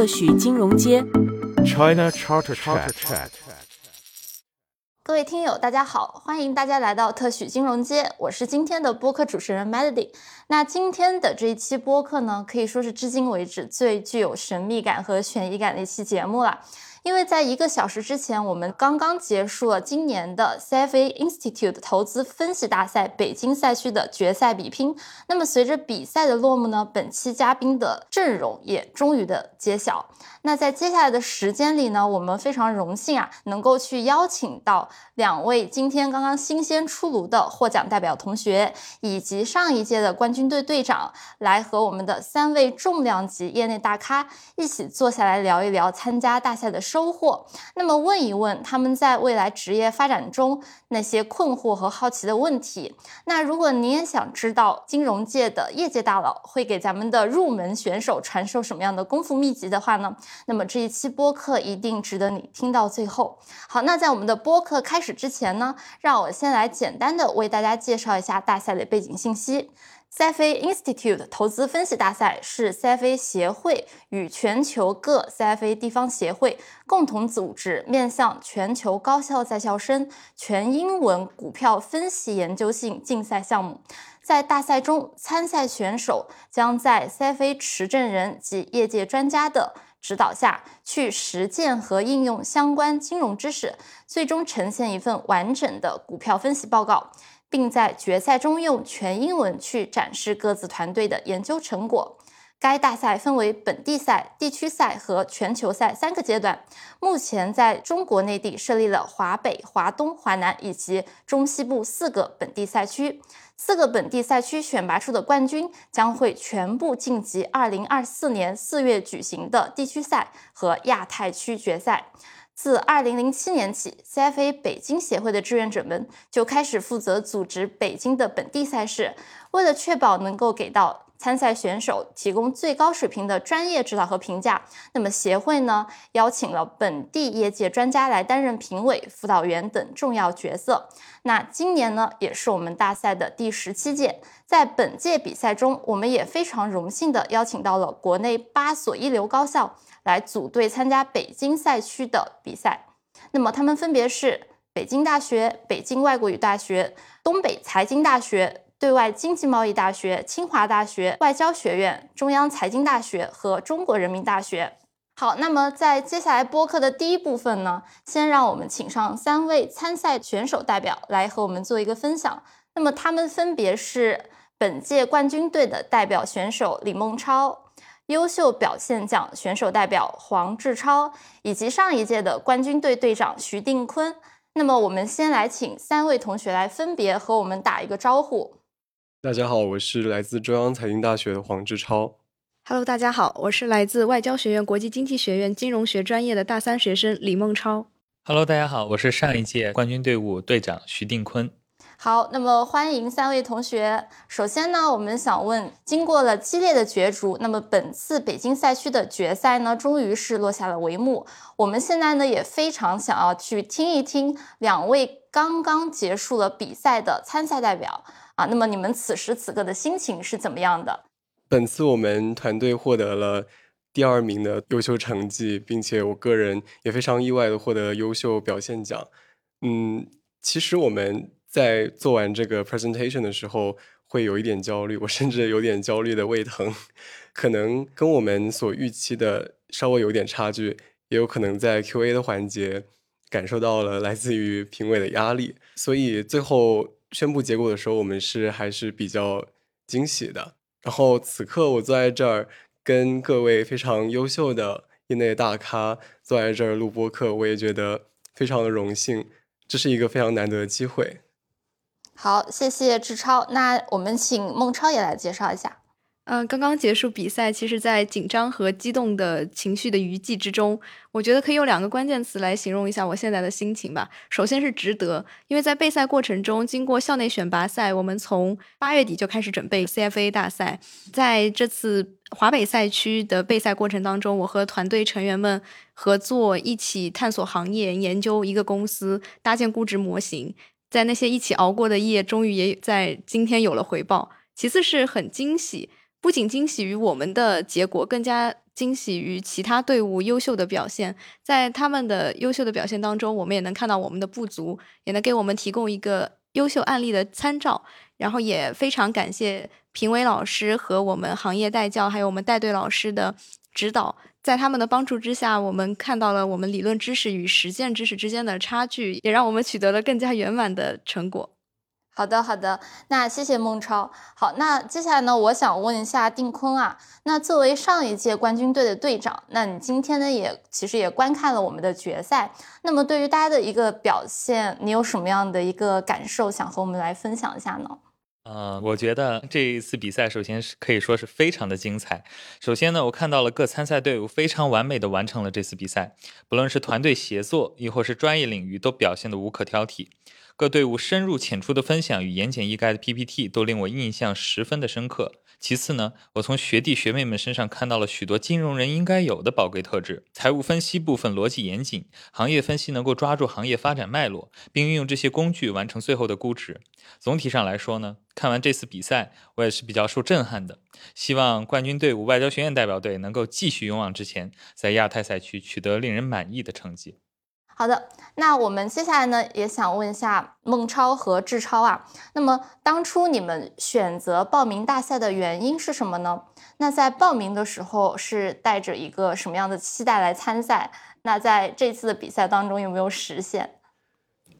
特许金融街。China Charter Chat。各位听友，大家好，欢迎大家来到特许金融街，我是今天的播客主持人 Melody。那今天的这一期播客呢，可以说是至今为止最具有神秘感和悬疑感的一期节目了。因为在一个小时之前，我们刚刚结束了今年的 CFA Institute 投资分析大赛北京赛区的决赛比拼。那么随着比赛的落幕呢，本期嘉宾的阵容也终于的揭晓。那在接下来的时间里呢，我们非常荣幸啊，能够去邀请到两位今天刚刚新鲜出炉的获奖代表同学，以及上一届的冠军队队长，来和我们的三位重量级业内大咖一起坐下来聊一聊参加大赛的收获。那么问一问他们在未来职业发展中那些困惑和好奇的问题。那如果你也想知道金融界的业界大佬会给咱们的入门选手传授什么样的功夫秘籍的话呢？那么这一期播客一定值得你听到最后。好，那在我们的播客开始之前呢，让我先来简单的为大家介绍一下大赛的背景信息。CFA Institute 投资分析大赛是 CFA 协会与全球各 CFA 地方协会共同组织，面向全球高校在校生全英文股票分析研究性竞赛项目。在大赛中，参赛选手将在 CFA 持证人及业界专家的指导下去实践和应用相关金融知识，最终呈现一份完整的股票分析报告，并在决赛中用全英文去展示各自团队的研究成果。该大赛分为本地赛、地区赛和全球赛三个阶段。目前在中国内地设立了华北、华东、华南以及中西部四个本地赛区。四个本地赛区选拔出的冠军将会全部晋级2024年4月举行的地区赛和亚太区决赛。自2007年起，CFA 北京协会的志愿者们就开始负责组织北京的本地赛事。为了确保能够给到参赛选手提供最高水平的专业指导和评价，那么协会呢邀请了本地业界专家来担任评委、辅导员等重要角色。那今年呢也是我们大赛的第十七届，在本届比赛中，我们也非常荣幸的邀请到了国内八所一流高校来组队参加北京赛区的比赛。那么他们分别是北京大学、北京外国语大学、东北财经大学。对外经济贸易大学、清华大学外交学院、中央财经大学和中国人民大学。好，那么在接下来播客的第一部分呢，先让我们请上三位参赛选手代表来和我们做一个分享。那么他们分别是本届冠军队的代表选手李梦超、优秀表现奖选手代表黄志超，以及上一届的冠军队队长徐定坤。那么我们先来请三位同学来分别和我们打一个招呼。大家好，我是来自中央财经大学的黄志超。Hello，大家好，我是来自外交学院国际经济学院金融学专业的大三学生李梦超。Hello，大家好，我是上一届冠军队伍队长徐定坤。好，那么欢迎三位同学。首先呢，我们想问，经过了激烈的角逐，那么本次北京赛区的决赛呢，终于是落下了帷幕。我们现在呢，也非常想要去听一听两位刚刚结束了比赛的参赛代表。啊，那么你们此时此刻的心情是怎么样的？本次我们团队获得了第二名的优秀成绩，并且我个人也非常意外的获得优秀表现奖。嗯，其实我们在做完这个 presentation 的时候会有一点焦虑，我甚至有点焦虑的胃疼，可能跟我们所预期的稍微有点差距，也有可能在 Q&A 的环节感受到了来自于评委的压力，所以最后。宣布结果的时候，我们是还是比较惊喜的。然后此刻我坐在这儿，跟各位非常优秀的业内大咖坐在这儿录播课，我也觉得非常的荣幸。这是一个非常难得的机会。好，谢谢志超。那我们请孟超也来介绍一下。嗯，刚刚结束比赛，其实，在紧张和激动的情绪的余悸之中，我觉得可以用两个关键词来形容一下我现在的心情吧。首先是值得，因为在备赛过程中，经过校内选拔赛，我们从八月底就开始准备 CFA 大赛。在这次华北赛区的备赛过程当中，我和团队成员们合作，一起探索行业，研究一个公司，搭建估值模型。在那些一起熬过的夜，终于也在今天有了回报。其次是很惊喜。不仅惊喜于我们的结果，更加惊喜于其他队伍优秀的表现。在他们的优秀的表现当中，我们也能看到我们的不足，也能给我们提供一个优秀案例的参照。然后也非常感谢评委老师和我们行业带教，还有我们带队老师的指导。在他们的帮助之下，我们看到了我们理论知识与实践知识之间的差距，也让我们取得了更加圆满的成果。好的，好的，那谢谢孟超。好，那接下来呢，我想问一下定坤啊，那作为上一届冠军队的队长，那你今天呢也其实也观看了我们的决赛，那么对于大家的一个表现，你有什么样的一个感受，想和我们来分享一下呢？呃，我觉得这一次比赛首先是可以说是非常的精彩。首先呢，我看到了各参赛队伍非常完美的完成了这次比赛，不论是团队协作，亦或是专业领域，都表现的无可挑剔。各队伍深入浅出的分享与言简意赅的 PPT 都令我印象十分的深刻。其次呢，我从学弟学妹们身上看到了许多金融人应该有的宝贵特质：财务分析部分逻辑严谨，行业分析能够抓住行业发展脉络，并运用这些工具完成最后的估值。总体上来说呢，看完这次比赛，我也是比较受震撼的。希望冠军队伍外交学院代表队能够继续勇往直前，在亚太赛区取得令人满意的成绩。好的，那我们接下来呢，也想问一下孟超和志超啊。那么当初你们选择报名大赛的原因是什么呢？那在报名的时候是带着一个什么样的期待来参赛？那在这次的比赛当中有没有实现？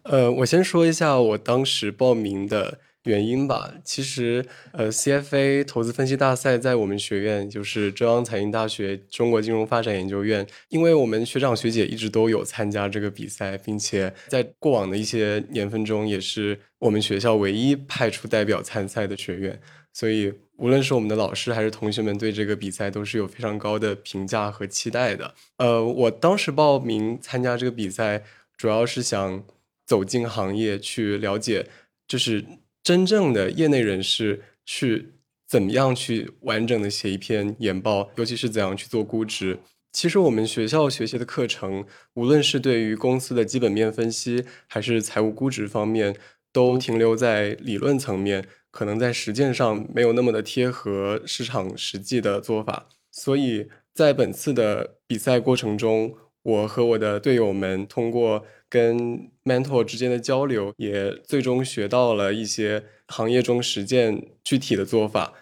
呃，我先说一下我当时报名的。原因吧，其实呃，CFA 投资分析大赛在我们学院，就是中央财经大学中国金融发展研究院，因为我们学长学姐一直都有参加这个比赛，并且在过往的一些年份中，也是我们学校唯一派出代表参赛的学院，所以无论是我们的老师还是同学们，对这个比赛都是有非常高的评价和期待的。呃，我当时报名参加这个比赛，主要是想走进行业去了解，就是。真正的业内人士去怎么样去完整的写一篇研报，尤其是怎样去做估值。其实我们学校学习的课程，无论是对于公司的基本面分析，还是财务估值方面，都停留在理论层面，可能在实践上没有那么的贴合市场实际的做法。所以在本次的比赛过程中，我和我的队友们通过。跟 mentor 之间的交流，也最终学到了一些行业中实践具体的做法，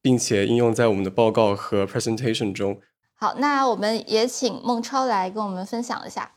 并且应用在我们的报告和 presentation 中。好，那我们也请孟超来跟我们分享一下。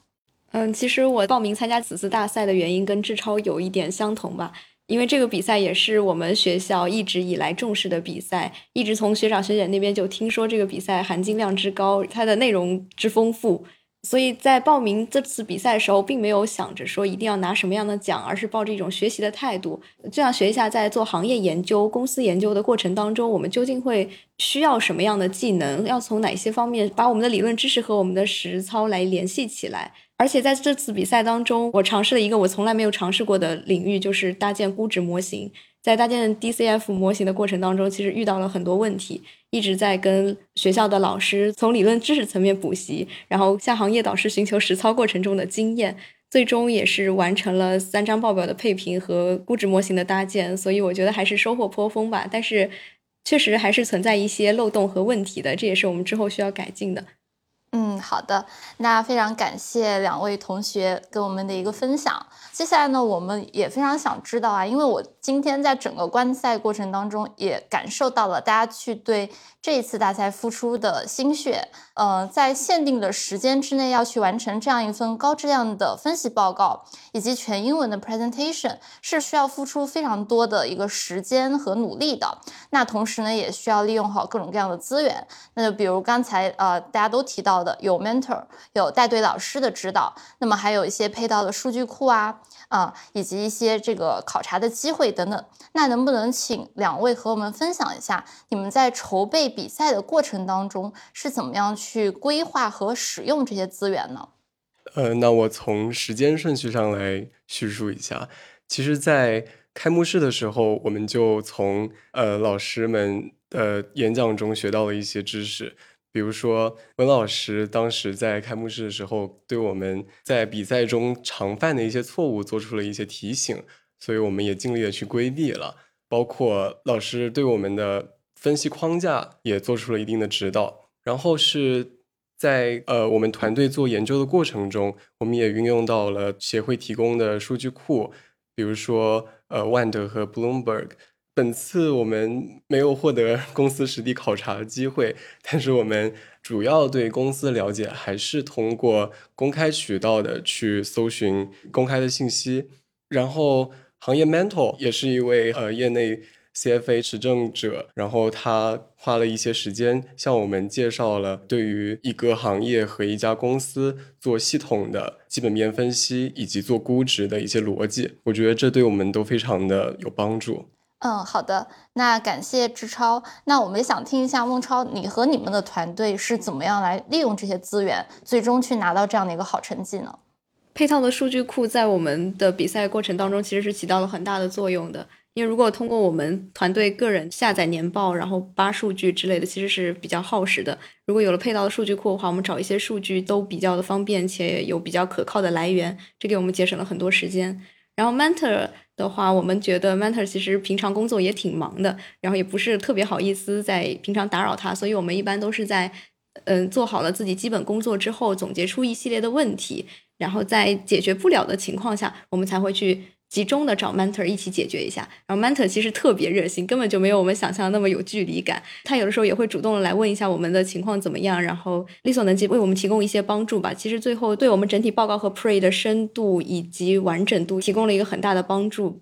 嗯，其实我报名参加此次大赛的原因跟志超有一点相同吧，因为这个比赛也是我们学校一直以来重视的比赛，一直从学长学姐那边就听说这个比赛含金量之高，它的内容之丰富。所以在报名这次比赛的时候，并没有想着说一定要拿什么样的奖，而是抱着一种学习的态度，就想学一下在做行业研究、公司研究的过程当中，我们究竟会需要什么样的技能，要从哪些方面把我们的理论知识和我们的实操来联系起来。而且在这次比赛当中，我尝试了一个我从来没有尝试过的领域，就是搭建估值模型。在搭建 DCF 模型的过程当中，其实遇到了很多问题，一直在跟学校的老师从理论知识层面补习，然后向行业导师寻求实操过程中的经验，最终也是完成了三张报表的配平和估值模型的搭建。所以我觉得还是收获颇丰吧，但是确实还是存在一些漏洞和问题的，这也是我们之后需要改进的。嗯，好的，那非常感谢两位同学跟我们的一个分享。接下来呢，我们也非常想知道啊，因为我今天在整个观赛过程当中也感受到了大家去对这一次大赛付出的心血。呃，在限定的时间之内要去完成这样一份高质量的分析报告以及全英文的 presentation，是需要付出非常多的一个时间和努力的。那同时呢，也需要利用好各种各样的资源。那就比如刚才呃大家都提到。有 mentor，有带队老师的指导，那么还有一些配套的数据库啊，啊，以及一些这个考察的机会等等。那能不能请两位和我们分享一下，你们在筹备比赛的过程当中是怎么样去规划和使用这些资源呢？呃，那我从时间顺序上来叙述一下。其实，在开幕式的时候，我们就从呃老师们的演讲中学到了一些知识。比如说，文老师当时在开幕式的时候，对我们在比赛中常犯的一些错误做出了一些提醒，所以我们也尽力的去规避了。包括老师对我们的分析框架也做出了一定的指导。然后是在呃我们团队做研究的过程中，我们也运用到了协会提供的数据库，比如说呃万德和 Bloomberg。本次我们没有获得 公司实地考察的机会，但是我们主要对公司的了解还是通过公开渠道的去搜寻公开的信息。然后，行业 mentor 也是一位呃业内 CFA 持证者，然后他花了一些时间向我们介绍了对于一个行业和一家公司做系统的基本面分析以及做估值的一些逻辑。我觉得这对我们都非常的有帮助。嗯，好的，那感谢志超。那我们也想听一下孟超，你和你们的团队是怎么样来利用这些资源，最终去拿到这样的一个好成绩呢？配套的数据库在我们的比赛过程当中其实是起到了很大的作用的。因为如果通过我们团队个人下载年报，然后扒数据之类的，其实是比较耗时的。如果有了配套的数据库的话，我们找一些数据都比较的方便，且有比较可靠的来源，这给我们节省了很多时间。然后 Mentor。的话，我们觉得 Mentor 其实平常工作也挺忙的，然后也不是特别好意思在平常打扰他，所以我们一般都是在嗯做好了自己基本工作之后，总结出一系列的问题，然后在解决不了的情况下，我们才会去。集中的找 mentor 一起解决一下，然后 mentor 其实特别热心，根本就没有我们想象的那么有距离感。他有的时候也会主动的来问一下我们的情况怎么样，然后力所能及为我们提供一些帮助吧。其实最后对我们整体报告和 pre 的深度以及完整度提供了一个很大的帮助。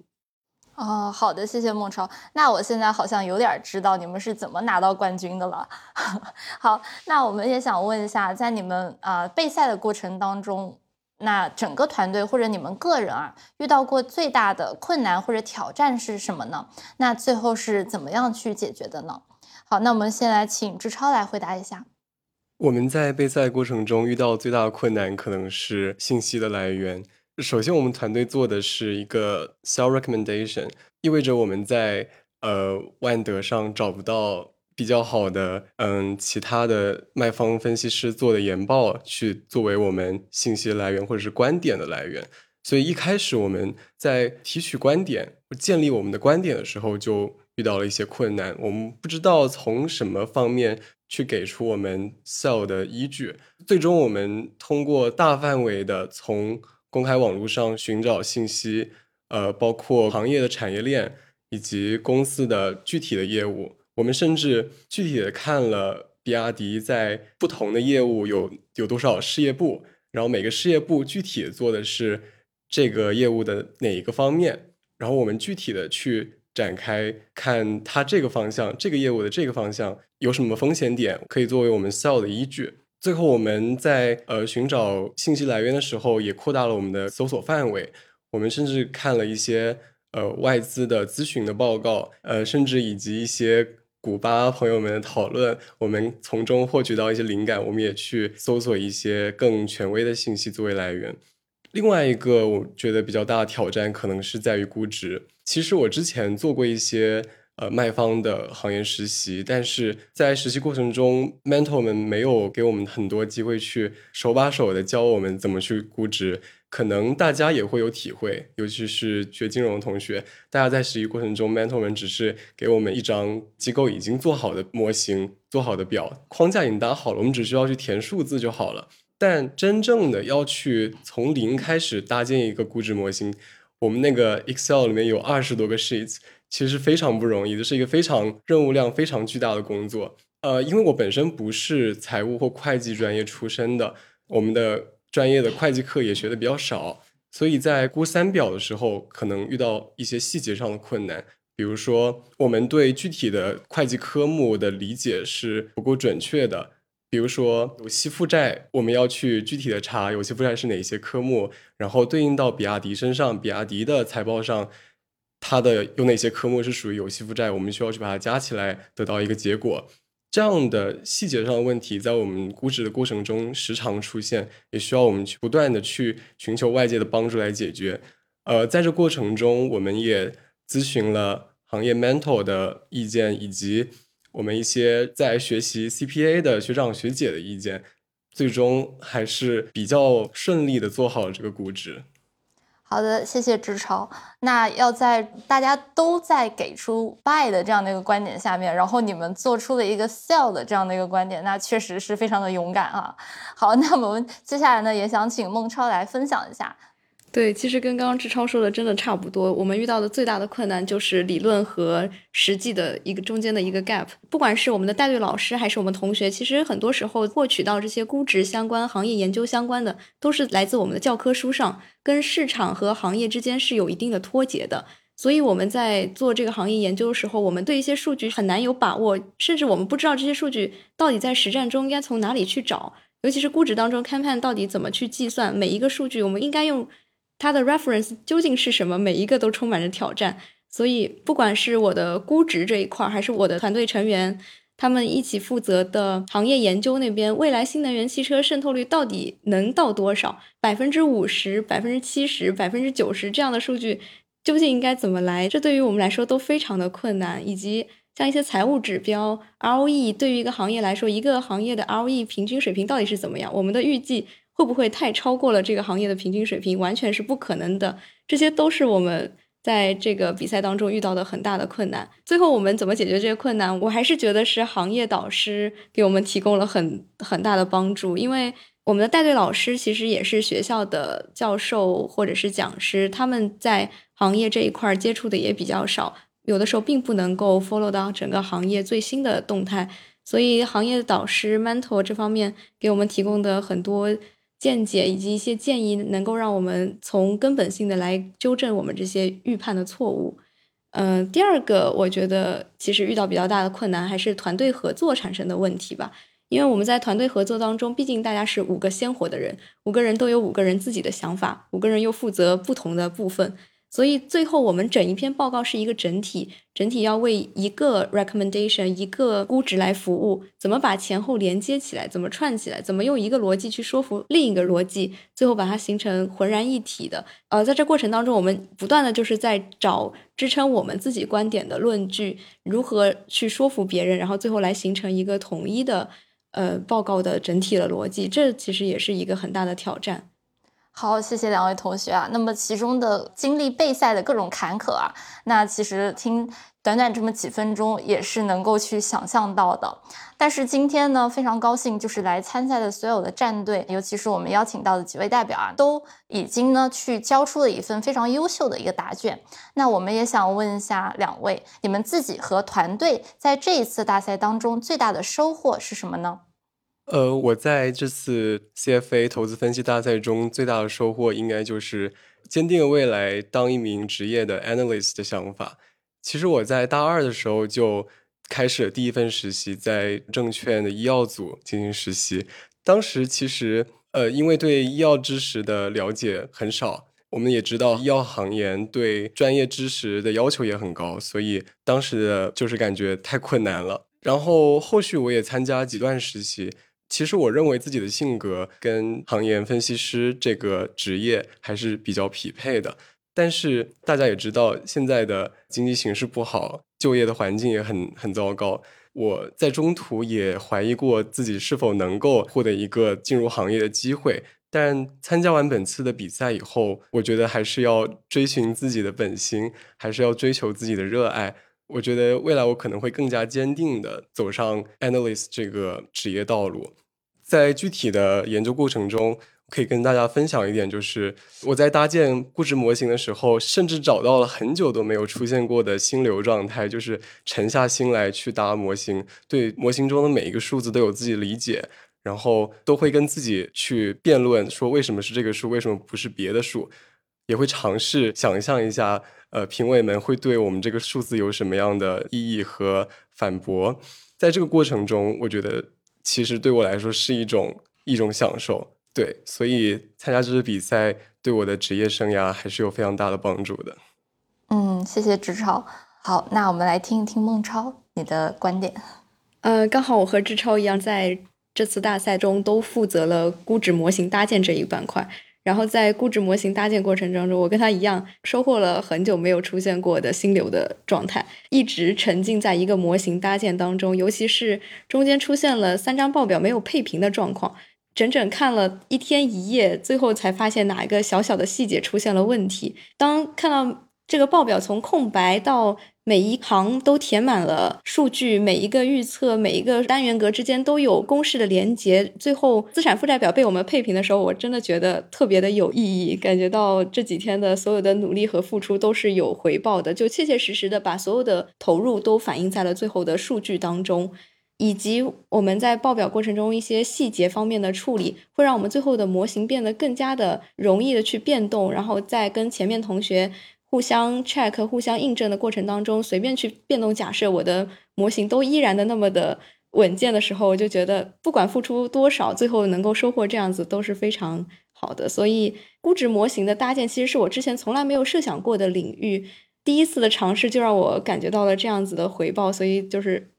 哦，好的，谢谢孟超。那我现在好像有点知道你们是怎么拿到冠军的了。好，那我们也想问一下，在你们啊备赛的过程当中。那整个团队或者你们个人啊，遇到过最大的困难或者挑战是什么呢？那最后是怎么样去解决的呢？好，那我们先来请志超来回答一下。我们在备赛过程中遇到最大的困难可能是信息的来源。首先，我们团队做的是一个 sell recommendation，意味着我们在呃万德上找不到。比较好的，嗯，其他的卖方分析师做的研报，去作为我们信息来源或者是观点的来源。所以一开始我们在提取观点、建立我们的观点的时候，就遇到了一些困难。我们不知道从什么方面去给出我们 sell 的依据。最终，我们通过大范围的从公开网络上寻找信息，呃，包括行业的产业链以及公司的具体的业务。我们甚至具体的看了比亚迪在不同的业务有有多少事业部，然后每个事业部具体做的是这个业务的哪一个方面，然后我们具体的去展开看它这个方向这个业务的这个方向有什么风险点可以作为我们 sell 的依据。最后我们在呃寻找信息来源的时候也扩大了我们的搜索范围，我们甚至看了一些呃外资的咨询的报告，呃甚至以及一些。古巴朋友们的讨论，我们从中获取到一些灵感，我们也去搜索一些更权威的信息作为来源。另外一个我觉得比较大的挑战，可能是在于估值。其实我之前做过一些呃卖方的行业实习，但是在实习过程中，mentor 们没有给我们很多机会去手把手的教我们怎么去估值。可能大家也会有体会，尤其是学金融的同学，大家在实习过程中，mentor 们只是给我们一张机构已经做好的模型、做好的表，框架已经搭好了，我们只需要去填数字就好了。但真正的要去从零开始搭建一个估值模型，我们那个 Excel 里面有二十多个 sheets，其实非常不容易，这是一个非常任务量非常巨大的工作。呃，因为我本身不是财务或会计专业出身的，我们的。专业的会计课也学的比较少，所以在估三表的时候，可能遇到一些细节上的困难。比如说，我们对具体的会计科目的理解是不够准确的。比如说，有息负债，我们要去具体的查有息负债是哪些科目，然后对应到比亚迪身上，比亚迪的财报上，它的有哪些科目是属于有息负债，我们需要去把它加起来，得到一个结果。这样的细节上的问题，在我们估值的过程中时常出现，也需要我们去不断的去寻求外界的帮助来解决。呃，在这过程中，我们也咨询了行业 mentor 的意见，以及我们一些在学习 CPA 的学长学姐的意见，最终还是比较顺利的做好了这个估值。好的，谢谢志超。那要在大家都在给出 buy 的这样的一个观点下面，然后你们做出了一个 sell 的这样的一个观点，那确实是非常的勇敢啊。好，那我们接下来呢，也想请孟超来分享一下。对，其实跟刚刚志超说的真的差不多。我们遇到的最大的困难就是理论和实际的一个中间的一个 gap。不管是我们的带队老师还是我们同学，其实很多时候获取到这些估值相关、行业研究相关的，都是来自我们的教科书上，跟市场和行业之间是有一定的脱节的。所以我们在做这个行业研究的时候，我们对一些数据很难有把握，甚至我们不知道这些数据到底在实战中应该从哪里去找。尤其是估值当中看判到底怎么去计算每一个数据，我们应该用。它的 reference 究竟是什么？每一个都充满着挑战，所以不管是我的估值这一块，还是我的团队成员，他们一起负责的行业研究那边，未来新能源汽车渗透率到底能到多少？百分之五十、百分之七十、百分之九十这样的数据，究竟应该怎么来？这对于我们来说都非常的困难，以及像一些财务指标 ROE，对于一个行业来说，一个行业的 ROE 平均水平到底是怎么样？我们的预计。会不会太超过了这个行业的平均水平？完全是不可能的。这些都是我们在这个比赛当中遇到的很大的困难。最后我们怎么解决这些困难？我还是觉得是行业导师给我们提供了很很大的帮助。因为我们的带队老师其实也是学校的教授或者是讲师，他们在行业这一块接触的也比较少，有的时候并不能够 follow 到整个行业最新的动态。所以行业导师 mentor 这方面给我们提供的很多。见解以及一些建议，能够让我们从根本性的来纠正我们这些预判的错误。嗯，第二个，我觉得其实遇到比较大的困难还是团队合作产生的问题吧。因为我们在团队合作当中，毕竟大家是五个鲜活的人，五个人都有五个人自己的想法，五个人又负责不同的部分。所以最后我们整一篇报告是一个整体，整体要为一个 recommendation 一个估值来服务，怎么把前后连接起来，怎么串起来，怎么用一个逻辑去说服另一个逻辑，最后把它形成浑然一体的。呃，在这过程当中，我们不断的就是在找支撑我们自己观点的论据，如何去说服别人，然后最后来形成一个统一的呃报告的整体的逻辑，这其实也是一个很大的挑战。好，谢谢两位同学啊。那么其中的经历备赛的各种坎坷啊，那其实听短短这么几分钟也是能够去想象到的。但是今天呢，非常高兴，就是来参赛的所有的战队，尤其是我们邀请到的几位代表啊，都已经呢去交出了一份非常优秀的一个答卷。那我们也想问一下两位，你们自己和团队在这一次大赛当中最大的收获是什么呢？呃，我在这次 CFA 投资分析大赛中最大的收获，应该就是坚定未来当一名职业的 analyst 的想法。其实我在大二的时候就开始了第一份实习，在证券的医药组进行实习。当时其实呃，因为对医药知识的了解很少，我们也知道医药行业对专业知识的要求也很高，所以当时的就是感觉太困难了。然后后续我也参加几段实习。其实我认为自己的性格跟行业分析师这个职业还是比较匹配的，但是大家也知道，现在的经济形势不好，就业的环境也很很糟糕。我在中途也怀疑过自己是否能够获得一个进入行业的机会，但参加完本次的比赛以后，我觉得还是要追寻自己的本心，还是要追求自己的热爱。我觉得未来我可能会更加坚定的走上 analyst 这个职业道路。在具体的研究过程中，可以跟大家分享一点，就是我在搭建估值模型的时候，甚至找到了很久都没有出现过的心流状态，就是沉下心来去搭模型，对模型中的每一个数字都有自己理解，然后都会跟自己去辩论，说为什么是这个数，为什么不是别的数，也会尝试想象一下，呃，评委们会对我们这个数字有什么样的意义和反驳。在这个过程中，我觉得。其实对我来说是一种一种享受，对，所以参加这次比赛对我的职业生涯还是有非常大的帮助的。嗯，谢谢志超。好，那我们来听一听孟超你的观点。呃，刚好我和志超一样，在这次大赛中都负责了估值模型搭建这一板块。然后在估值模型搭建过程当中，我跟他一样收获了很久没有出现过的心流的状态，一直沉浸在一个模型搭建当中。尤其是中间出现了三张报表没有配平的状况，整整看了一天一夜，最后才发现哪一个小小的细节出现了问题。当看到这个报表从空白到每一行都填满了数据，每一个预测、每一个单元格之间都有公式的连接，最后资产负债表被我们配平的时候，我真的觉得特别的有意义，感觉到这几天的所有的努力和付出都是有回报的，就切切实实的把所有的投入都反映在了最后的数据当中，以及我们在报表过程中一些细节方面的处理，会让我们最后的模型变得更加的容易的去变动，然后再跟前面同学。互相 check、互相印证的过程当中，随便去变动假设，我的模型都依然的那么的稳健的时候，我就觉得不管付出多少，最后能够收获这样子都是非常好的。所以，估值模型的搭建其实是我之前从来没有设想过的领域，第一次的尝试就让我感觉到了这样子的回报，所以就是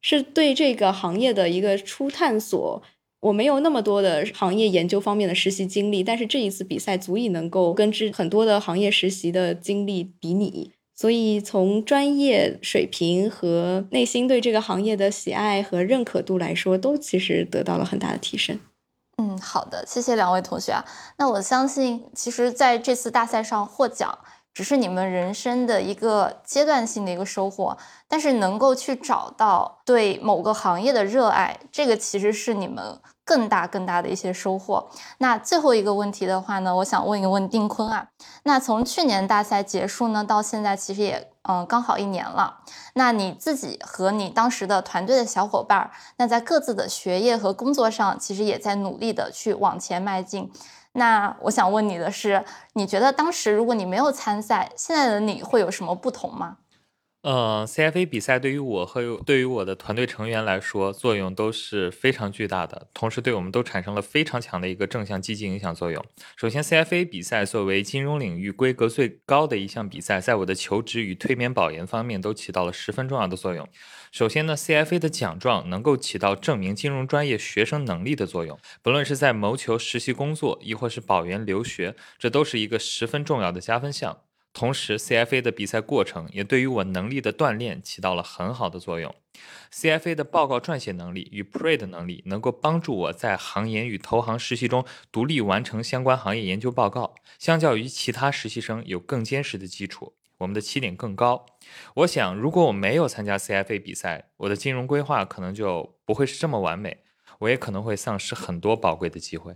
是对这个行业的一个初探索。我没有那么多的行业研究方面的实习经历，但是这一次比赛足以能够跟之很多的行业实习的经历比拟，所以从专业水平和内心对这个行业的喜爱和认可度来说，都其实得到了很大的提升。嗯，好的，谢谢两位同学啊。那我相信，其实在这次大赛上获奖，只是你们人生的一个阶段性的一个收获，但是能够去找到对某个行业的热爱，这个其实是你们。更大更大的一些收获。那最后一个问题的话呢，我想问一问丁坤啊。那从去年大赛结束呢，到现在其实也嗯刚好一年了。那你自己和你当时的团队的小伙伴，那在各自的学业和工作上，其实也在努力的去往前迈进。那我想问你的是，你觉得当时如果你没有参赛，现在的你会有什么不同吗？呃，CFA 比赛对于我和对于我的团队成员来说，作用都是非常巨大的，同时对我们都产生了非常强的一个正向积极影响作用。首先，CFA 比赛作为金融领域规格最高的一项比赛，在我的求职与退免保研方面都起到了十分重要的作用。首先呢，CFA 的奖状能够起到证明金融专业学生能力的作用，不论是在谋求实习工作，亦或是保研留学，这都是一个十分重要的加分项。同时，CFA 的比赛过程也对于我能力的锻炼起到了很好的作用。CFA 的报告撰写能力与 Pre 的能力能够帮助我在行研与投行实习中独立完成相关行业研究报告，相较于其他实习生有更坚实的基础，我们的起点更高。我想，如果我没有参加 CFA 比赛，我的金融规划可能就不会是这么完美，我也可能会丧失很多宝贵的机会。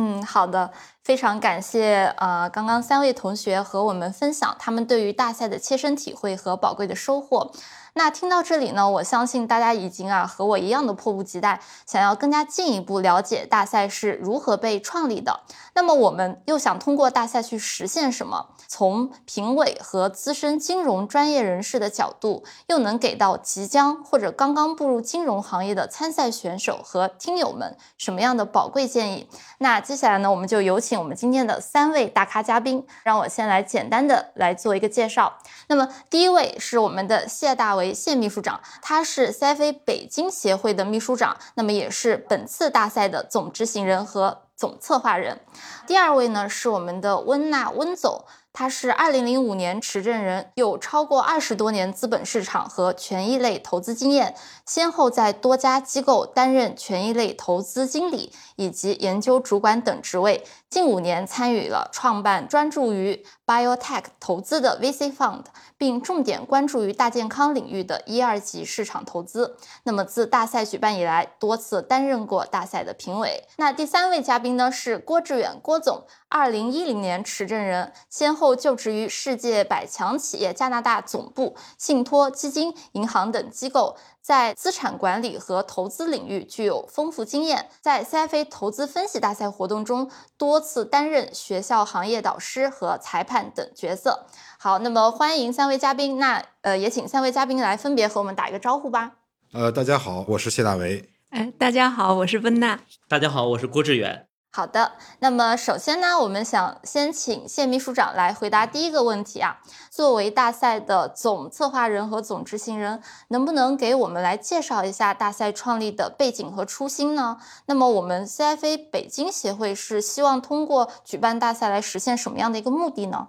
嗯，好的，非常感谢呃，刚刚三位同学和我们分享他们对于大赛的切身体会和宝贵的收获。那听到这里呢，我相信大家已经啊和我一样的迫不及待，想要更加进一步了解大赛是如何被创立的。那么我们又想通过大赛去实现什么？从评委和资深金融专业人士的角度，又能给到即将或者刚刚步入金融行业的参赛选手和听友们什么样的宝贵建议？那接下来呢，我们就有请我们今天的三位大咖嘉宾，让我先来简单的来做一个介绍。那么第一位是我们的谢大为。谢秘书长，他是 CFA 北京协会的秘书长，那么也是本次大赛的总执行人和总策划人。第二位呢是我们的温娜温总。他是二零零五年持证人，有超过二十多年资本市场和权益类投资经验，先后在多家机构担任权益类投资经理以及研究主管等职位。近五年参与了创办专注于 biotech 投资的 VC Fund，并重点关注于大健康领域的一二级市场投资。那么自大赛举办以来，多次担任过大赛的评委。那第三位嘉宾呢是郭志远郭总，二零一零年持证人，先后就职于世界百强企业加拿大总部、信托基金、银行等机构。在资产管理和投资领域具有丰富经验，在 CFA 投资分析大赛活动中多次担任学校行业导师和裁判等角色。好，那么欢迎三位嘉宾，那呃也请三位嘉宾来分别和我们打一个招呼吧。呃，大家好，我是谢大为。哎，大家好，我是温娜。大家好，我是郭志远。好的，那么首先呢，我们想先请谢秘书长来回答第一个问题啊。作为大赛的总策划人和总执行人，能不能给我们来介绍一下大赛创立的背景和初心呢？那么我们 CFA 北京协会是希望通过举办大赛来实现什么样的一个目的呢？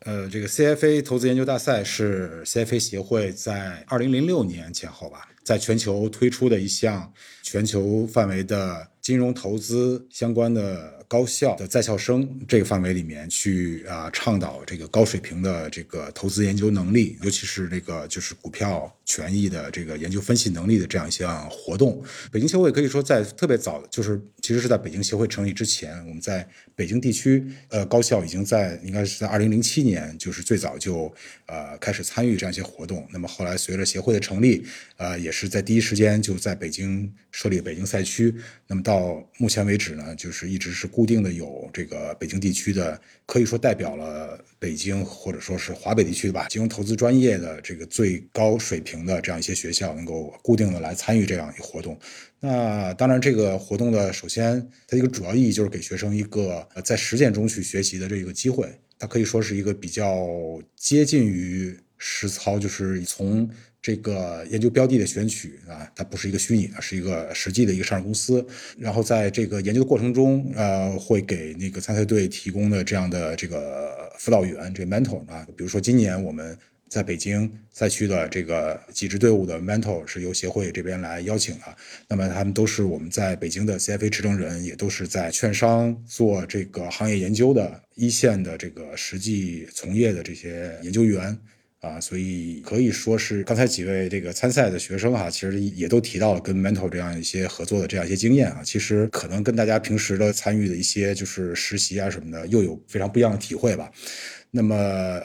呃，这个 CFA 投资研究大赛是 CFA 协会在二零零六年前后吧，在全球推出的一项全球范围的。金融投资相关的高校的在校生这个范围里面去啊倡导这个高水平的这个投资研究能力，尤其是这个就是股票权益的这个研究分析能力的这样一项活动。北京协会可以说在特别早，就是其实是在北京协会成立之前，我们在北京地区呃高校已经在应该是在二零零七年，就是最早就呃开始参与这样一些活动。那么后来随着协会的成立，呃也是在第一时间就在北京设立北京赛区。那么到到目前为止呢，就是一直是固定的有这个北京地区的，可以说代表了北京或者说是华北地区的吧，金融投资专业的这个最高水平的这样一些学校，能够固定的来参与这样一个活动。那当然，这个活动的首先它一个主要意义就是给学生一个在实践中去学习的这个机会，它可以说是一个比较接近于实操，就是从。这个研究标的的选取啊，它不是一个虚拟的，是一个实际的一个上市公司。然后在这个研究的过程中，呃，会给那个参赛队提供的这样的这个辅导员，这个 mentor 啊，比如说今年我们在北京赛区的这个几支队伍的 mentor 是由协会这边来邀请的。那么他们都是我们在北京的 CFA 持证人，也都是在券商做这个行业研究的一线的这个实际从业的这些研究员。啊，所以可以说是刚才几位这个参赛的学生哈，其实也都提到了跟 Mentor 这样一些合作的这样一些经验啊，其实可能跟大家平时的参与的一些就是实习啊什么的，又有非常不一样的体会吧。那么，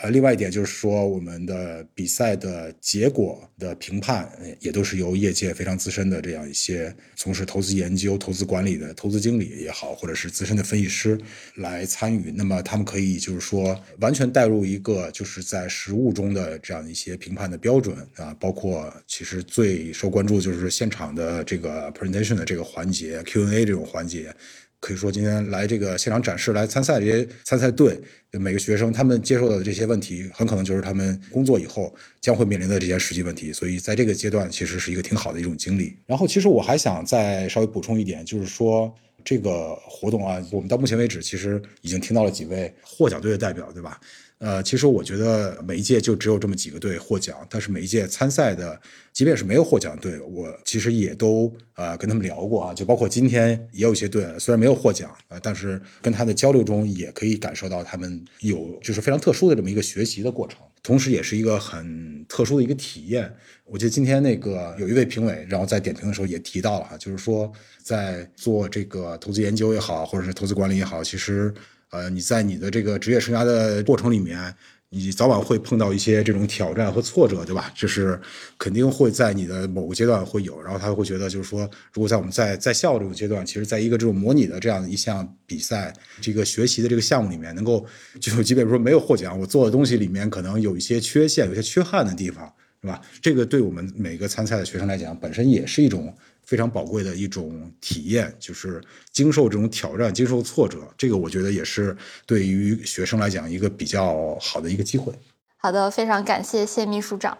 呃，另外一点就是说，我们的比赛的结果的评判也都是由业界非常资深的这样一些从事投资研究、投资管理的投资经理也好，或者是资深的分析师来参与。那么，他们可以就是说完全带入一个就是在实务中的这样一些评判的标准啊，包括其实最受关注就是现场的这个 presentation 的这个环节、Q&A 这种环节。可以说，今天来这个现场展示、来参赛这些参赛队，每个学生他们接受到的这些问题，很可能就是他们工作以后将会面临的这些实际问题。所以，在这个阶段，其实是一个挺好的一种经历。然后，其实我还想再稍微补充一点，就是说这个活动啊，我们到目前为止，其实已经听到了几位获奖队的代表，对吧？呃，其实我觉得每一届就只有这么几个队获奖，但是每一届参赛的，即便是没有获奖队，我其实也都呃跟他们聊过啊，就包括今天也有一些队虽然没有获奖啊，但是跟他的交流中也可以感受到他们有就是非常特殊的这么一个学习的过程，同时也是一个很特殊的一个体验。我记得今天那个有一位评委，然后在点评的时候也提到了哈，就是说在做这个投资研究也好，或者是投资管理也好，其实。呃，你在你的这个职业生涯的过程里面，你早晚会碰到一些这种挑战和挫折，对吧？就是肯定会在你的某个阶段会有，然后他会觉得，就是说，如果在我们在在校这种阶段，其实在一个这种模拟的这样一项比赛，这个学习的这个项目里面，能够就即便说没有获奖，我做的东西里面可能有一些缺陷、有些缺憾的地方，是吧？这个对我们每个参赛的学生来讲，本身也是一种。非常宝贵的一种体验，就是经受这种挑战、经受挫折，这个我觉得也是对于学生来讲一个比较好的一个机会。好的，非常感谢谢秘书长。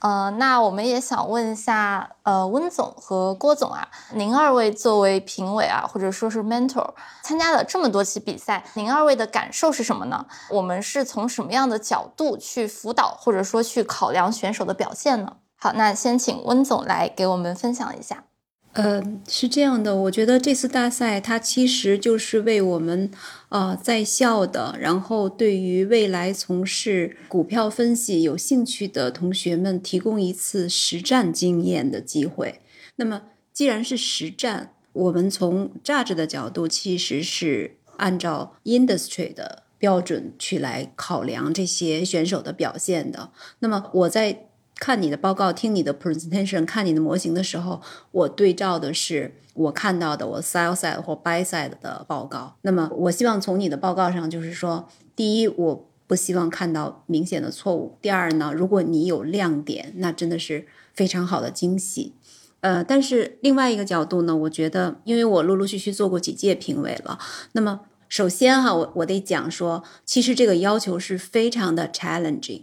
呃，那我们也想问一下，呃，温总和郭总啊，您二位作为评委啊，或者说是 mentor，参加了这么多期比赛，您二位的感受是什么呢？我们是从什么样的角度去辅导，或者说去考量选手的表现呢？好，那先请温总来给我们分享一下。呃，是这样的，我觉得这次大赛它其实就是为我们呃在校的，然后对于未来从事股票分析有兴趣的同学们提供一次实战经验的机会。那么既然是实战，我们从价值的角度其实是按照 industry 的标准去来考量这些选手的表现的。那么我在。看你的报告，听你的 presentation，看你的模型的时候，我对照的是我看到的我 sell side 或 buy side 的报告。那么，我希望从你的报告上，就是说，第一，我不希望看到明显的错误；第二呢，如果你有亮点，那真的是非常好的惊喜。呃，但是另外一个角度呢，我觉得，因为我陆陆续续做过几届评委了，那么首先哈，我我得讲说，其实这个要求是非常的 challenging。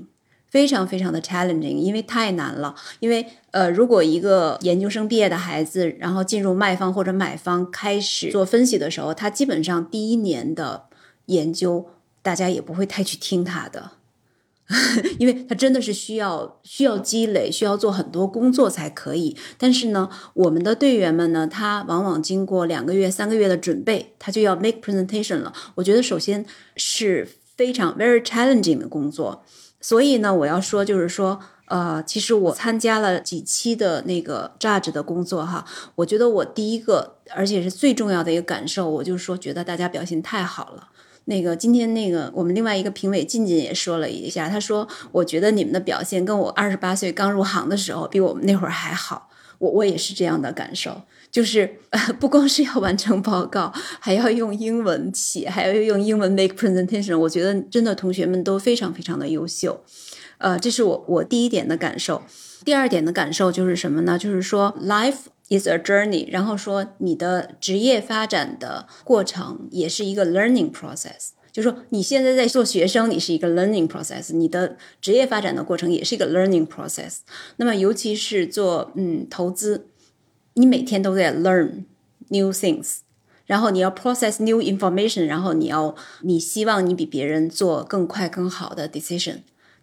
非常非常的 challenging，因为太难了。因为呃，如果一个研究生毕业的孩子，然后进入卖方或者买方开始做分析的时候，他基本上第一年的研究，大家也不会太去听他的。因为他真的是需要需要积累，需要做很多工作才可以。但是呢，我们的队员们呢，他往往经过两个月、三个月的准备，他就要 make presentation 了。我觉得首先是非常 very challenging 的工作。所以呢，我要说就是说，呃，其实我参加了几期的那个 judge 的工作哈，我觉得我第一个而且是最重要的一个感受，我就是说觉得大家表现太好了。那个今天那个我们另外一个评委静静也说了一下，他说我觉得你们的表现跟我二十八岁刚入行的时候比我们那会儿还好，我我也是这样的感受，就是呃 不光是要完成报告，还要用英文写，还要用英文 make presentation，我觉得真的同学们都非常非常的优秀，呃，这是我我第一点的感受，第二点的感受就是什么呢？就是说 life。is a journey，然后说你的职业发展的过程也是一个 learning process，就是说你现在在做学生，你是一个 learning process，你的职业发展的过程也是一个 learning process。那么尤其是做嗯投资，你每天都在 learn new things，然后你要 process new information，然后你要你希望你比别人做更快更好的 decision，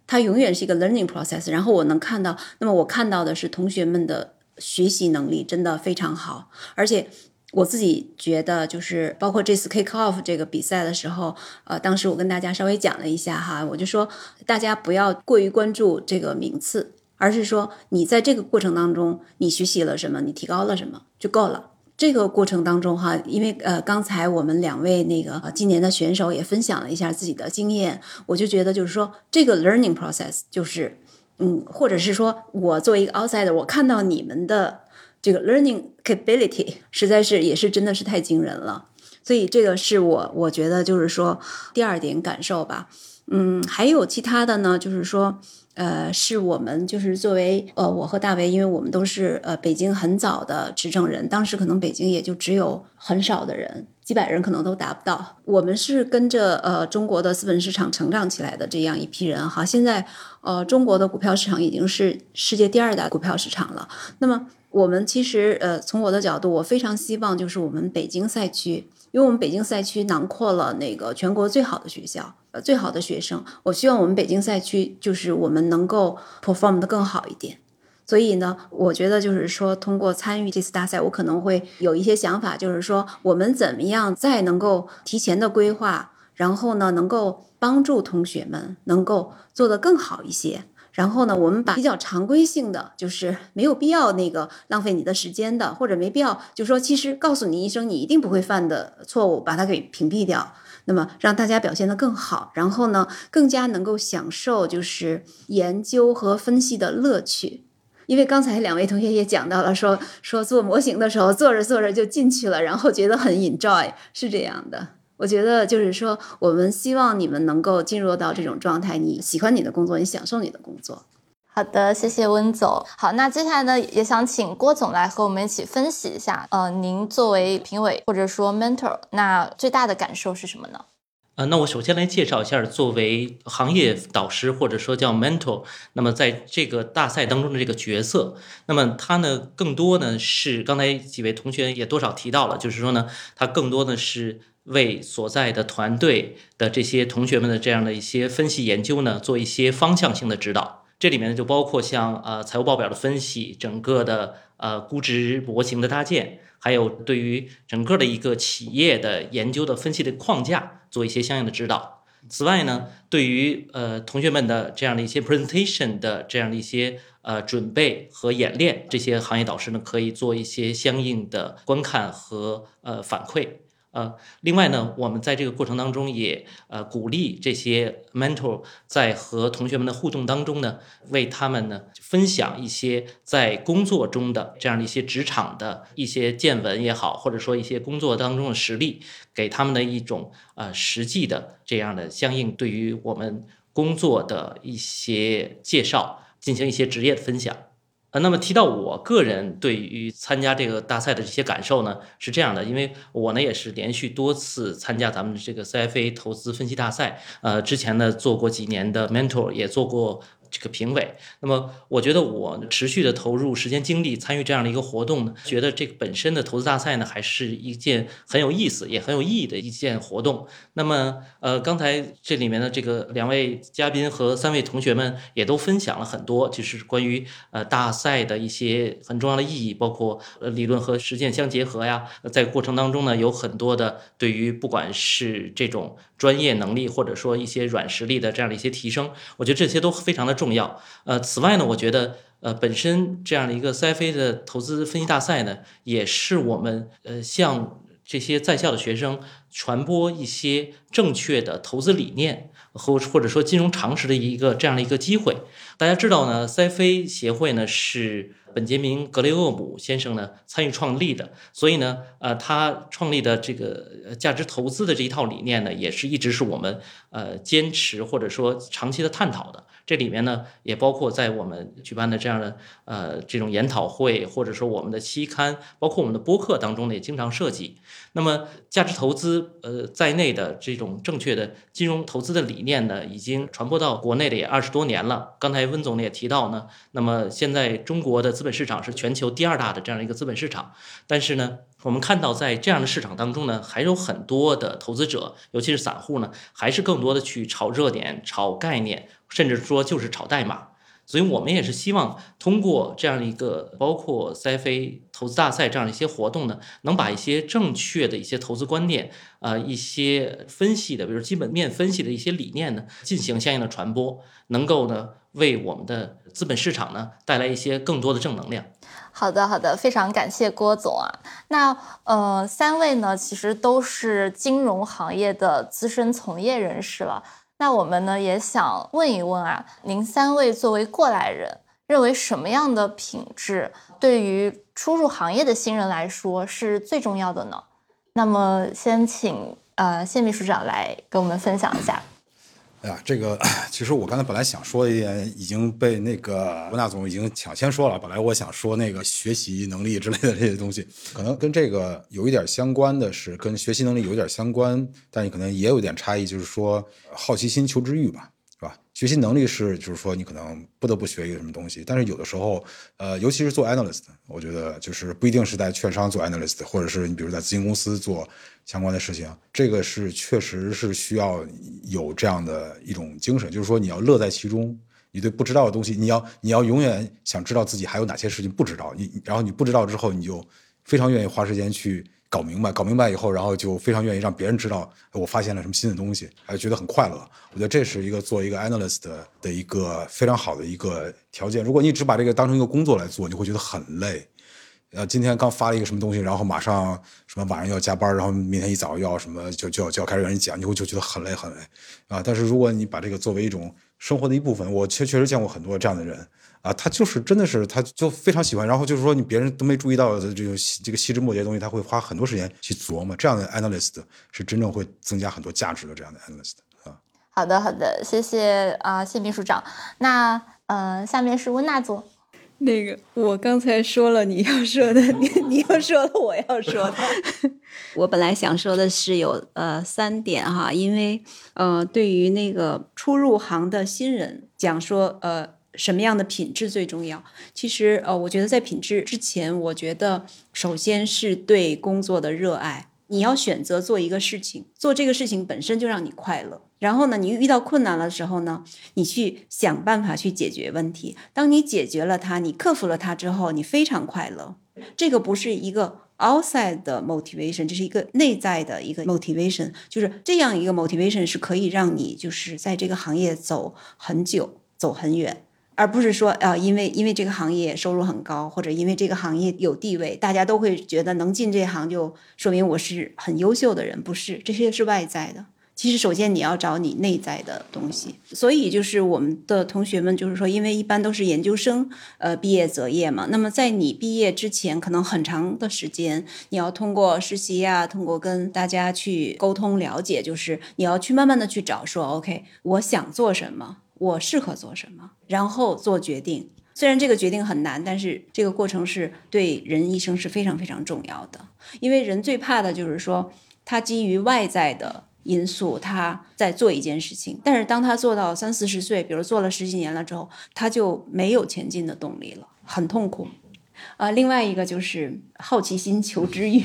它永远是一个 learning process。然后我能看到，那么我看到的是同学们的。学习能力真的非常好，而且我自己觉得，就是包括这次 kick off 这个比赛的时候，呃，当时我跟大家稍微讲了一下哈，我就说大家不要过于关注这个名次，而是说你在这个过程当中你学习了什么，你提高了什么就够了。这个过程当中哈，因为呃刚才我们两位那个今年的选手也分享了一下自己的经验，我就觉得就是说这个 learning process 就是。嗯，或者是说我作为一个 outsider，我看到你们的这个 learning capability 实在是也是真的是太惊人了，所以这个是我我觉得就是说第二点感受吧。嗯，还有其他的呢，就是说。呃，是我们就是作为呃，我和大为，因为我们都是呃北京很早的执政人，当时可能北京也就只有很少的人，几百人可能都达不到。我们是跟着呃中国的资本市场成长起来的这样一批人哈。现在呃中国的股票市场已经是世界第二大股票市场了。那么我们其实呃从我的角度，我非常希望就是我们北京赛区。因为我们北京赛区囊括了那个全国最好的学校，最好的学生。我希望我们北京赛区就是我们能够 perform 的更好一点。所以呢，我觉得就是说，通过参与这次大赛，我可能会有一些想法，就是说，我们怎么样再能够提前的规划，然后呢，能够帮助同学们能够做得更好一些。然后呢，我们把比较常规性的，就是没有必要那个浪费你的时间的，或者没必要，就说其实告诉你一声你一定不会犯的错误，把它给屏蔽掉。那么让大家表现得更好，然后呢，更加能够享受就是研究和分析的乐趣。因为刚才两位同学也讲到了，说说做模型的时候，做着做着就进去了，然后觉得很 enjoy，是这样的。我觉得就是说，我们希望你们能够进入到这种状态，你喜欢你的工作，你享受你的工作。好的，谢谢温总。好，那接下来呢，也想请郭总来和我们一起分析一下，呃，您作为评委或者说 mentor，那最大的感受是什么呢？呃，那我首先来介绍一下，作为行业导师或者说叫 mentor，那么在这个大赛当中的这个角色，那么他呢，更多呢是刚才几位同学也多少提到了，就是说呢，他更多的是。为所在的团队的这些同学们的这样的一些分析研究呢，做一些方向性的指导。这里面呢，就包括像呃财务报表的分析，整个的呃估值模型的搭建，还有对于整个的一个企业的研究的分析的框架做一些相应的指导。此外呢，对于呃同学们的这样的一些 presentation 的这样的一些呃准备和演练，这些行业导师呢可以做一些相应的观看和呃反馈。呃，另外呢，我们在这个过程当中也呃鼓励这些 mentor 在和同学们的互动当中呢，为他们呢分享一些在工作中的这样的一些职场的一些见闻也好，或者说一些工作当中的实例，给他们的一种呃实际的这样的相应对于我们工作的一些介绍，进行一些职业的分享。那么提到我个人对于参加这个大赛的这些感受呢，是这样的，因为我呢也是连续多次参加咱们这个 CFA 投资分析大赛，呃，之前呢做过几年的 mentor，也做过这个评委。那么，我觉得我持续的投入时间精力参与这样的一个活动呢，觉得这个本身的投资大赛呢，还是一件很有意思也很有意义的一件活动。那么，呃，刚才这里面的这个两位嘉宾和三位同学们也都分享了很多，就是关于呃大赛的一些很重要的意义，包括呃理论和实践相结合呀。在过程当中呢，有很多的对于不管是这种专业能力，或者说一些软实力的这样的一些提升，我觉得这些都非常的重要。呃，此外呢，我觉得呃本身这样的一个 CFA 的投资分析大赛呢，也是我们呃向这些在校的学生传播一些正确的投资理念或或者说金融常识的一个这样的一个机会。大家知道呢，CFA 协会呢是本杰明·格雷厄姆先生呢参与创立的，所以呢，呃，他创立的这个价值投资的这一套理念呢，也是一直是我们呃坚持或者说长期的探讨的。这里面呢，也包括在我们举办的这样的呃这种研讨会，或者说我们的期刊，包括我们的播客当中呢，也经常涉及。那么价值投资呃在内的这种正确的金融投资的理念呢，已经传播到国内的也二十多年了。刚才温总呢也提到呢，那么现在中国的资本市场是全球第二大的这样一个资本市场，但是呢，我们看到在这样的市场当中呢，还有很多的投资者，尤其是散户呢，还是更多的去炒热点、炒概念。甚至说就是炒代码，所以我们也是希望通过这样一个包括 CFA 投资大赛这样一些活动呢，能把一些正确的一些投资观念，呃，一些分析的，比如基本面分析的一些理念呢，进行相应的传播，能够呢为我们的资本市场呢带来一些更多的正能量。好的，好的，非常感谢郭总啊。那呃，三位呢其实都是金融行业的资深从业人士了。那我们呢也想问一问啊，您三位作为过来人，认为什么样的品质对于初入行业的新人来说是最重要的呢？那么先请呃谢秘书长来跟我们分享一下。哎呀，这个其实我刚才本来想说一点已经被那个吴娜总已经抢先说了。本来我想说那个学习能力之类的这些东西，可能跟这个有一点相关的是跟学习能力有一点相关，但可能也有点差异，就是说好奇心、求知欲吧。学习能力是，就是说你可能不得不学一个什么东西，但是有的时候，呃，尤其是做 analyst，我觉得就是不一定是在券商做 analyst，或者是你比如在咨询公司做相关的事情，这个是确实是需要有这样的一种精神，就是说你要乐在其中，你对不知道的东西，你要你要永远想知道自己还有哪些事情不知道，你然后你不知道之后，你就非常愿意花时间去。搞明白，搞明白以后，然后就非常愿意让别人知道我发现了什么新的东西，还觉得很快乐。我觉得这是一个做一个 analyst 的一个非常好的一个条件。如果你只把这个当成一个工作来做，你会觉得很累。呃，今天刚发了一个什么东西，然后马上什么晚上要加班，然后明天一早要什么就就要就要开始跟人讲，你会就觉得很累很累啊。但是如果你把这个作为一种生活的一部分，我确确实见过很多这样的人。啊，他就是真的是，他就非常喜欢。然后就是说，你别人都没注意到的这种这个细枝末节的东西，他会花很多时间去琢磨。这样的 analyst 是真正会增加很多价值的。这样的 analyst 啊。好的，好的，谢谢啊，谢秘书长。那呃，下面是温娜组。那个，我刚才说了你要说的，你你要说的我要说的。我本来想说的是有呃三点哈，因为呃，对于那个初入行的新人讲说呃。什么样的品质最重要？其实，呃，我觉得在品质之前，我觉得首先是对工作的热爱。你要选择做一个事情，做这个事情本身就让你快乐。然后呢，你遇到困难的时候呢，你去想办法去解决问题。当你解决了它，你克服了它之后，你非常快乐。这个不是一个 outside 的 motivation，这是一个内在的一个 motivation。就是这样一个 motivation 是可以让你就是在这个行业走很久，走很远。而不是说啊，因为因为这个行业收入很高，或者因为这个行业有地位，大家都会觉得能进这行就说明我是很优秀的人，不是？这些是外在的。其实，首先你要找你内在的东西。所以，就是我们的同学们，就是说，因为一般都是研究生，呃，毕业择业嘛。那么，在你毕业之前，可能很长的时间，你要通过实习呀，通过跟大家去沟通了解，就是你要去慢慢的去找，说，OK，我想做什么。我适合做什么，然后做决定。虽然这个决定很难，但是这个过程是对人一生是非常非常重要的。因为人最怕的就是说，他基于外在的因素，他在做一件事情，但是当他做到三四十岁，比如做了十几年了之后，他就没有前进的动力了，很痛苦。呃，另外一个就是好奇心、求知欲，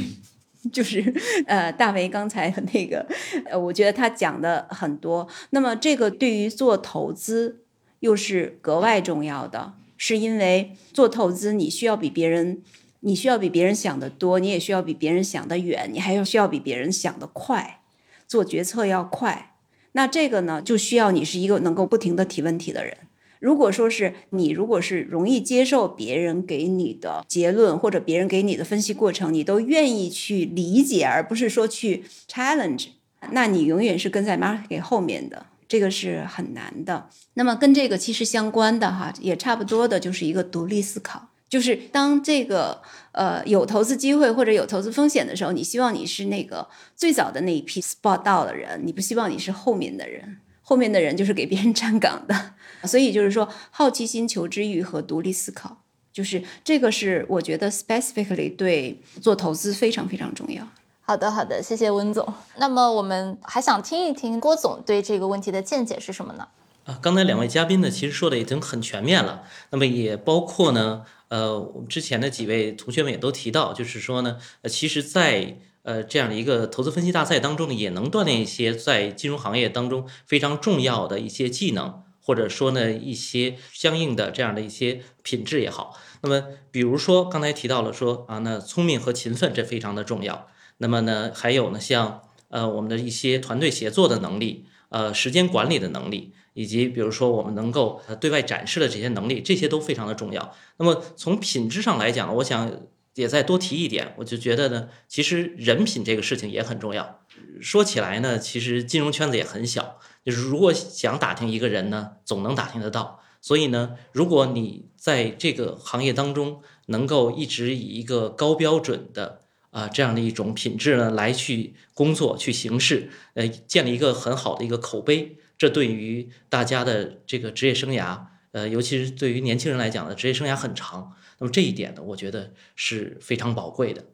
就是呃，大为刚才那个，呃，我觉得他讲的很多。那么这个对于做投资又是格外重要的，是因为做投资你需要比别人，你需要比别人想的多，你也需要比别人想的远，你还要需要比别人想的快。做决策要快，那这个呢，就需要你是一个能够不停的提问题的人。如果说是你，如果是容易接受别人给你的结论或者别人给你的分析过程，你都愿意去理解，而不是说去 challenge，那你永远是跟在 market 后面的，这个是很难的。那么跟这个其实相关的哈，也差不多的就是一个独立思考。就是当这个呃有投资机会或者有投资风险的时候，你希望你是那个最早的那一批 spot 到的人，你不希望你是后面的人，后面的人就是给别人站岗的。所以就是说，好奇心、求知欲和独立思考，就是这个是我觉得 specifically 对做投资非常非常重要。好的，好的，谢谢温总。那么我们还想听一听郭总对这个问题的见解是什么呢？啊，刚才两位嘉宾呢，其实说的已经很全面了。那么也包括呢。呃，我们之前的几位同学们也都提到，就是说呢，呃，其实，在呃这样的一个投资分析大赛当中呢，也能锻炼一些在金融行业当中非常重要的一些技能，或者说呢一些相应的这样的一些品质也好。那么，比如说刚才提到了说啊，那聪明和勤奋这非常的重要。那么呢，还有呢，像呃我们的一些团队协作的能力，呃时间管理的能力。以及比如说我们能够对外展示的这些能力，这些都非常的重要。那么从品质上来讲，我想也再多提一点，我就觉得呢，其实人品这个事情也很重要。说起来呢，其实金融圈子也很小，就是如果想打听一个人呢，总能打听得到。所以呢，如果你在这个行业当中能够一直以一个高标准的啊这样的一种品质呢来去工作去行事，呃，建立一个很好的一个口碑。这对于大家的这个职业生涯，呃，尤其是对于年轻人来讲呢，职业生涯很长。那么这一点呢，我觉得是非常宝贵的。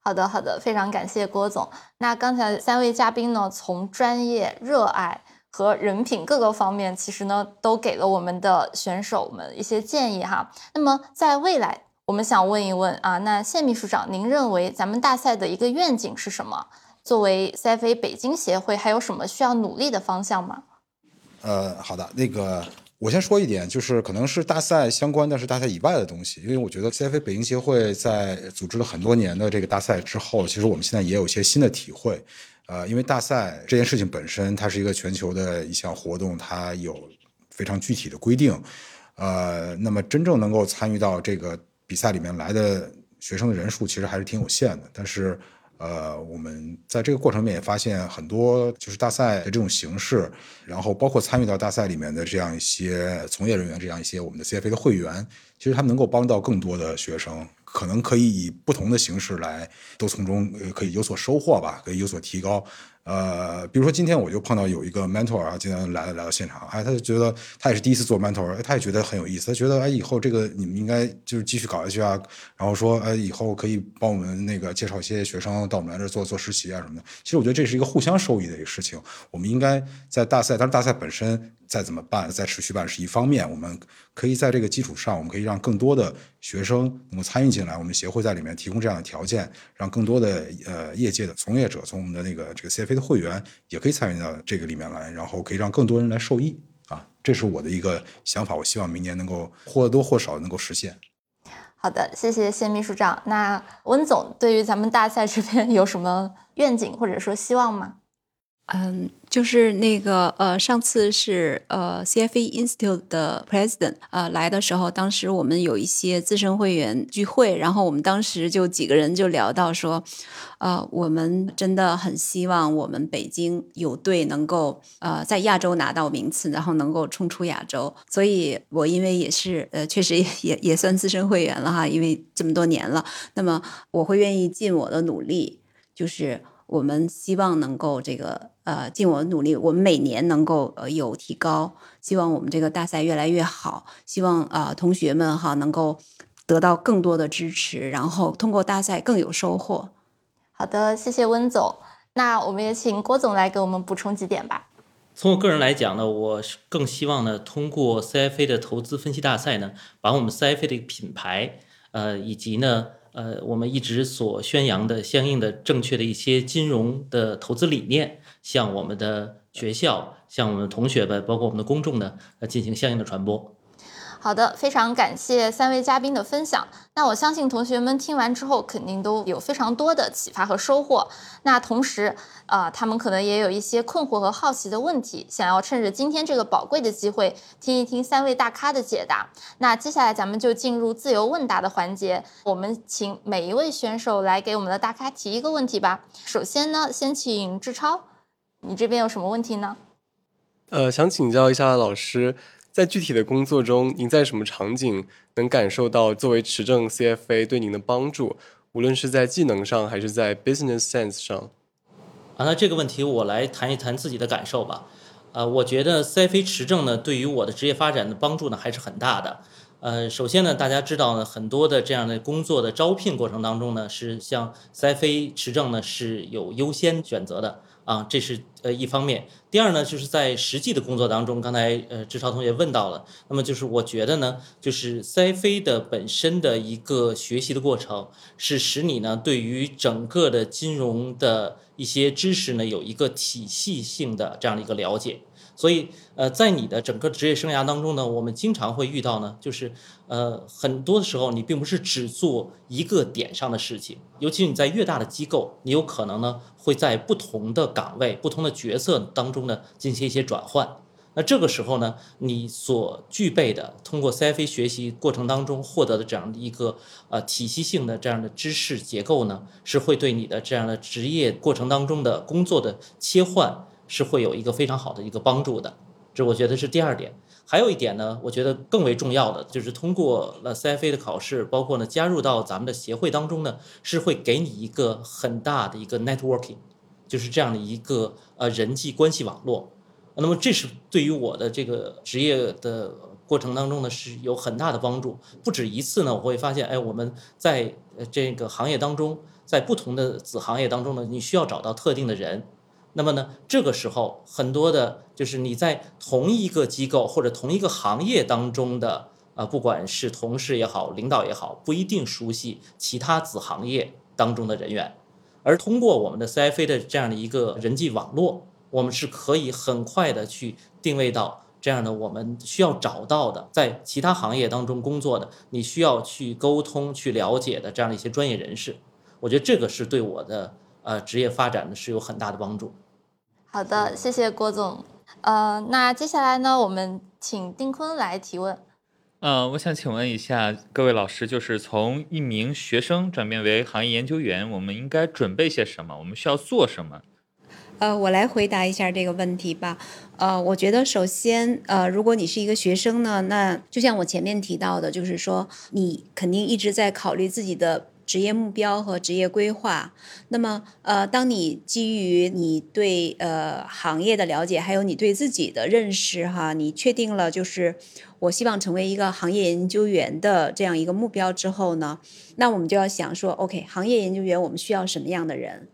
好的，好的，非常感谢郭总。那刚才三位嘉宾呢，从专业、热爱和人品各个方面，其实呢，都给了我们的选手们一些建议哈。那么在未来，我们想问一问啊，那谢秘书长，您认为咱们大赛的一个愿景是什么？作为 CFA 北京协会，还有什么需要努力的方向吗？呃，好的，那个我先说一点，就是可能是大赛相关，但是大赛以外的东西。因为我觉得 CFA 北京协会在组织了很多年的这个大赛之后，其实我们现在也有一些新的体会。呃，因为大赛这件事情本身，它是一个全球的一项活动，它有非常具体的规定。呃，那么真正能够参与到这个比赛里面来的学生的人数，其实还是挺有限的。但是呃，我们在这个过程里面也发现很多，就是大赛的这种形式，然后包括参与到大赛里面的这样一些从业人员，这样一些我们的 CFA 的会员，其实他们能够帮到更多的学生，可能可以以不同的形式来，都从中可以有所收获吧，可以有所提高。呃，比如说今天我就碰到有一个 mentor 啊，今天来来到现场，哎，他就觉得他也是第一次做 mentor，哎，他也觉得很有意思，他觉得哎，以后这个你们应该就是继续搞下去啊，然后说哎，以后可以帮我们那个介绍一些学生到我们来这做做实习啊什么的。其实我觉得这是一个互相受益的一个事情，我们应该在大赛，但是大赛本身。再怎么办，再持续办是一方面，我们可以在这个基础上，我们可以让更多的学生能够参与进来，我们协会在里面提供这样的条件，让更多的呃业界的从业者，从我们的那个这个 CFA 的会员也可以参与到这个里面来，然后可以让更多人来受益啊，这是我的一个想法，我希望明年能够或多或少能够实现。好的，谢谢谢秘书长。那温总对于咱们大赛这边有什么愿景或者说希望吗？嗯，就是那个呃，上次是呃 CFA Institute 的 President 呃来的时候，当时我们有一些资深会员聚会，然后我们当时就几个人就聊到说，呃，我们真的很希望我们北京有队能够呃在亚洲拿到名次，然后能够冲出亚洲。所以我因为也是呃确实也也算资深会员了哈，因为这么多年了，那么我会愿意尽我的努力，就是。我们希望能够这个呃尽我的努力，我们每年能够呃有提高，希望我们这个大赛越来越好，希望啊同学们哈能够得到更多的支持，然后通过大赛更有收获。好的，谢谢温总。那我们也请郭总来给我们补充几点吧。从我个人来讲呢，我是更希望呢，通过 CFA 的投资分析大赛呢，把我们 CFA 的品牌，呃，以及呢，呃，我们一直所宣扬的相应的正确的一些金融的投资理念，向我们的学校、向我们的同学们，包括我们的公众呢，呃，进行相应的传播。好的，非常感谢三位嘉宾的分享。那我相信同学们听完之后，肯定都有非常多的启发和收获。那同时，呃，他们可能也有一些困惑和好奇的问题，想要趁着今天这个宝贵的机会，听一听三位大咖的解答。那接下来咱们就进入自由问答的环节，我们请每一位选手来给我们的大咖提一个问题吧。首先呢，先请志超，你这边有什么问题呢？呃，想请教一下老师。在具体的工作中，您在什么场景能感受到作为持证 CFA 对您的帮助？无论是在技能上，还是在 business sense 上？啊，那这个问题我来谈一谈自己的感受吧。呃，我觉得 CFA 持证呢，对于我的职业发展的帮助呢，还是很大的。呃，首先呢，大家知道呢，很多的这样的工作的招聘过程当中呢，是像 CFA 持证呢是有优先选择的。啊，这是呃一方面。第二呢，就是在实际的工作当中，刚才呃志超同学问到了，那么就是我觉得呢，就是 CFA 的本身的一个学习的过程，是使你呢对于整个的金融的一些知识呢有一个体系性的这样的一个了解。所以，呃，在你的整个职业生涯当中呢，我们经常会遇到呢，就是，呃，很多的时候你并不是只做一个点上的事情，尤其你在越大的机构，你有可能呢会在不同的岗位、不同的角色当中呢进行一些转换。那这个时候呢，你所具备的通过 CFA 学习过程当中获得的这样的一个呃体系性的这样的知识结构呢，是会对你的这样的职业过程当中的工作的切换。是会有一个非常好的一个帮助的，这我觉得是第二点。还有一点呢，我觉得更为重要的就是通过了 CFA 的考试，包括呢加入到咱们的协会当中呢，是会给你一个很大的一个 networking，就是这样的一个呃人际关系网络。那么这是对于我的这个职业的过程当中呢是有很大的帮助。不止一次呢，我会发现，哎，我们在这个行业当中，在不同的子行业当中呢，你需要找到特定的人。那么呢，这个时候很多的，就是你在同一个机构或者同一个行业当中的，呃，不管是同事也好，领导也好，不一定熟悉其他子行业当中的人员，而通过我们的 CFA 的这样的一个人际网络，我们是可以很快的去定位到这样的我们需要找到的，在其他行业当中工作的，你需要去沟通、去了解的这样的一些专业人士。我觉得这个是对我的呃职业发展呢是有很大的帮助。好的，谢谢郭总。呃，那接下来呢，我们请丁坤来提问。呃，我想请问一下各位老师，就是从一名学生转变为行业研究员，我们应该准备些什么？我们需要做什么？呃，我来回答一下这个问题吧。呃，我觉得首先，呃，如果你是一个学生呢，那就像我前面提到的，就是说你肯定一直在考虑自己的。职业目标和职业规划，那么呃，当你基于你对呃行业的了解，还有你对自己的认识哈，你确定了就是我希望成为一个行业研究员的这样一个目标之后呢，那我们就要想说，OK，行业研究员我们需要什么样的人？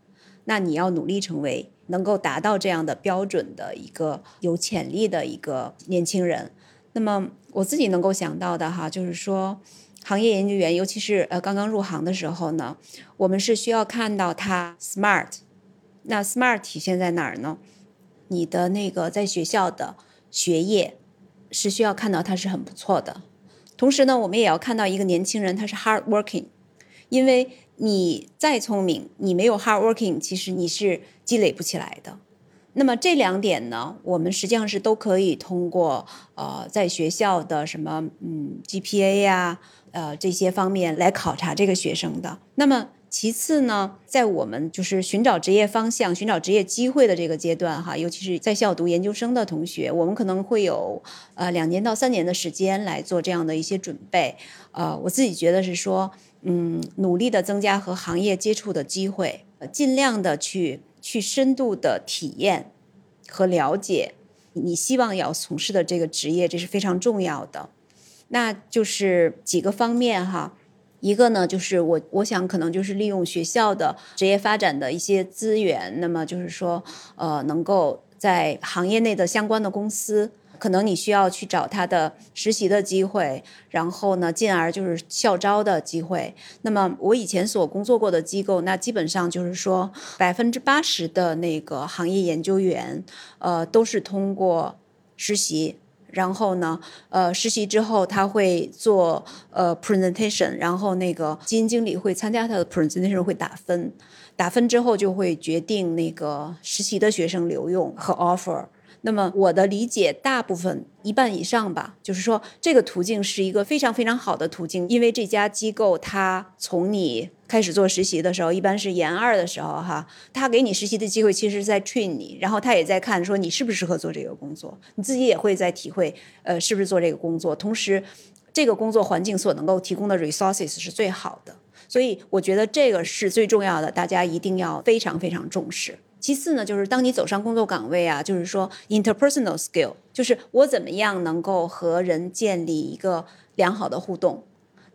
那你要努力成为能够达到这样的标准的一个有潜力的一个年轻人。那么我自己能够想到的哈，就是说。行业研究员，尤其是呃刚刚入行的时候呢，我们是需要看到他 smart。那 smart 体现在哪儿呢？你的那个在学校的学业是需要看到他是很不错的。同时呢，我们也要看到一个年轻人他是 hard working。因为你再聪明，你没有 hard working，其实你是积累不起来的。那么这两点呢，我们实际上是都可以通过呃在学校的什么嗯 GPA 呀。呃，这些方面来考察这个学生的。那么其次呢，在我们就是寻找职业方向、寻找职业机会的这个阶段，哈，尤其是在校读研究生的同学，我们可能会有呃两年到三年的时间来做这样的一些准备。呃，我自己觉得是说，嗯，努力的增加和行业接触的机会，尽量的去去深度的体验和了解你希望要从事的这个职业，这是非常重要的。那就是几个方面哈，一个呢，就是我我想可能就是利用学校的职业发展的一些资源，那么就是说，呃，能够在行业内的相关的公司。可能你需要去找他的实习的机会，然后呢，进而就是校招的机会。那么我以前所工作过的机构，那基本上就是说百分之八十的那个行业研究员，呃，都是通过实习。然后呢，呃，实习之后他会做呃 presentation，然后那个基金经理会参加他的 presentation 会打分，打分之后就会决定那个实习的学生留用和 offer。那么我的理解，大部分一半以上吧，就是说这个途径是一个非常非常好的途径，因为这家机构它从你开始做实习的时候，一般是研二的时候哈，他给你实习的机会，其实在 train 你，然后他也在看说你适不适合做这个工作，你自己也会在体会，呃，是不是做这个工作，同时这个工作环境所能够提供的 resources 是最好的，所以我觉得这个是最重要的，大家一定要非常非常重视。其次呢，就是当你走上工作岗位啊，就是说 interpersonal skill，就是我怎么样能够和人建立一个良好的互动。